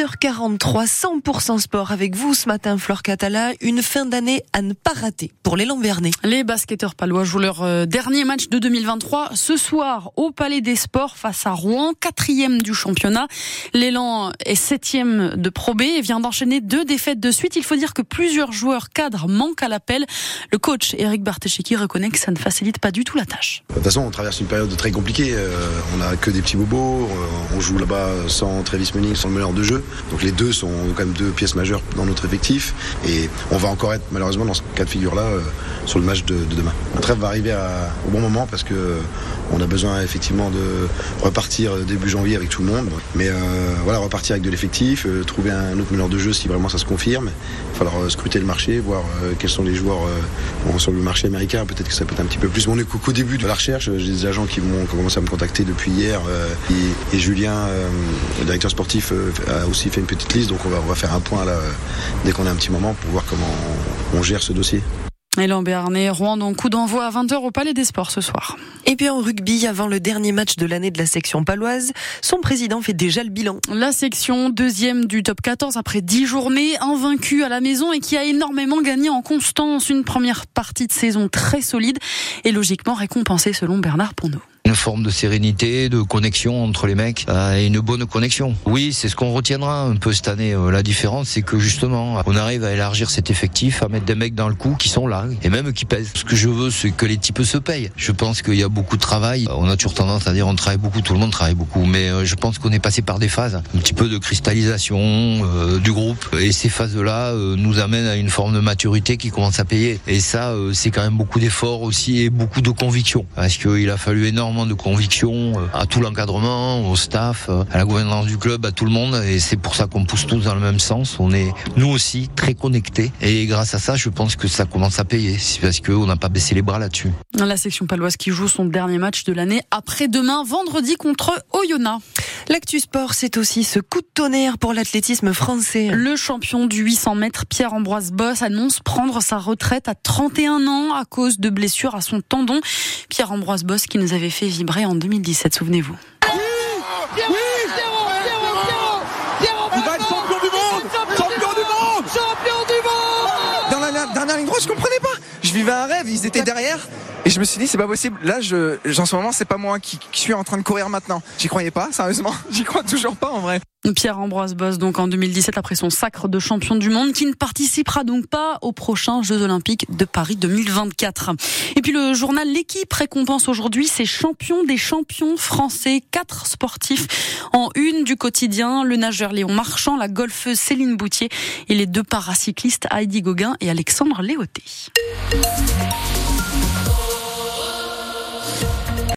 6h43, 100% sport avec vous ce matin, Flore Catala. Une fin d'année à ne pas rater pour les Lambernais. Les basketteurs palois jouent leur euh, dernier match de 2023 ce soir au Palais des Sports face à Rouen, quatrième du championnat. L'élan est septième de Pro B et vient d'enchaîner deux défaites de suite. Il faut dire que plusieurs joueurs cadres manquent à l'appel. Le coach Eric Bartecheki reconnaît que ça ne facilite pas du tout la tâche. De toute façon, on traverse une période très compliquée. Euh, on n'a que des petits bobos. Euh, on joue là-bas sans Travis Munich, sans le meneur de jeu. Donc les deux sont quand même deux pièces majeures dans notre effectif. Et on va encore être malheureusement dans ce cas de figure-là euh, sur le match de, demain. La trêve va arriver au bon moment parce que euh, on a besoin effectivement de repartir début janvier avec tout le monde. Mais euh, voilà, repartir avec de l'effectif, trouver un autre meneur de jeu si vraiment ça se confirme. Il va falloir scruter le marché, voir quels sont les joueurs sur le marché américain. Peut-être que ça peut être un petit peu plus. Mais on est qu'au début de la recherche. J'ai des agents qui vont commencer à me contacter depuis hier. et, Julien, directeur sportif, aussi fait une petite liste, donc on va, on va faire un point là dès qu'on a un petit moment pour voir comment on gère ce dossier. Et Béarnais, Rouen, donc coup d'envoi à 20h au Palais des Sports ce soir. Et puis en rugby, avant le dernier match de l'année de la section paloise, son président fait déjà le bilan. La section deuxième du top 14 après 10 journées, invaincue à la maison et qui a énormément gagné en constance. Une première partie de saison très solide et logiquement récompensée selon Bernard Ponneau une forme de sérénité, de connexion entre les mecs euh, et une bonne connexion. Oui, c'est ce qu'on retiendra un peu cette année. Euh, la différence, c'est que justement, on arrive à élargir cet effectif, à mettre des mecs dans le coup qui sont là et même qui pèsent. Ce que je veux, c'est que les types se payent. Je pense qu'il y a beaucoup de travail. On a toujours tendance à dire on travaille beaucoup, tout le monde travaille beaucoup, mais euh, je pense qu'on est passé par des phases, un petit peu de cristallisation du groupe et ces phases-là nous amènent à une forme de maturité qui commence à payer. Et ça, c'est quand même beaucoup d'efforts aussi et beaucoup de conviction parce qu'il a fallu énormément de conviction euh, à tout l'encadrement, au staff, euh, à la gouvernance du club, à tout le monde. Et c'est pour ça qu'on pousse tous dans le même sens. On est, nous aussi, très connectés. Et grâce à ça, je pense que ça commence à payer. C'est parce qu'on n'a pas baissé les bras là-dessus. La section paloise qui joue son dernier match de l'année après-demain, vendredi contre Oyonnax. L'actu sport, c'est aussi ce coup de tonnerre pour l'athlétisme français. Le champion du 800 mètres, Pierre-Ambroise Boss, annonce prendre sa retraite à 31 ans à cause de blessures à son tendon. Pierre-Ambroise Boss qui nous avait fait vibrer en 2017, souvenez-vous. Oui, oui, Il va être champion du monde Champion du monde Champion du monde Dans la dernière ligne droite, je comprenais pas. Je vivais un rêve, ils étaient derrière. Et je me suis dit, c'est pas possible. Là, je, en ce moment, c'est pas moi qui, suis en train de courir maintenant. J'y croyais pas, sérieusement. J'y crois toujours pas, en vrai. Pierre-Ambroise Boss, donc en 2017, après son sacre de champion du monde, qui ne participera donc pas aux prochains Jeux Olympiques de Paris 2024. Et puis le journal L'équipe récompense aujourd'hui ses champions des champions français, quatre sportifs en une du quotidien, le nageur Léon Marchand, la golfeuse Céline Boutier et les deux paracyclistes Heidi Gauguin et Alexandre Léoté.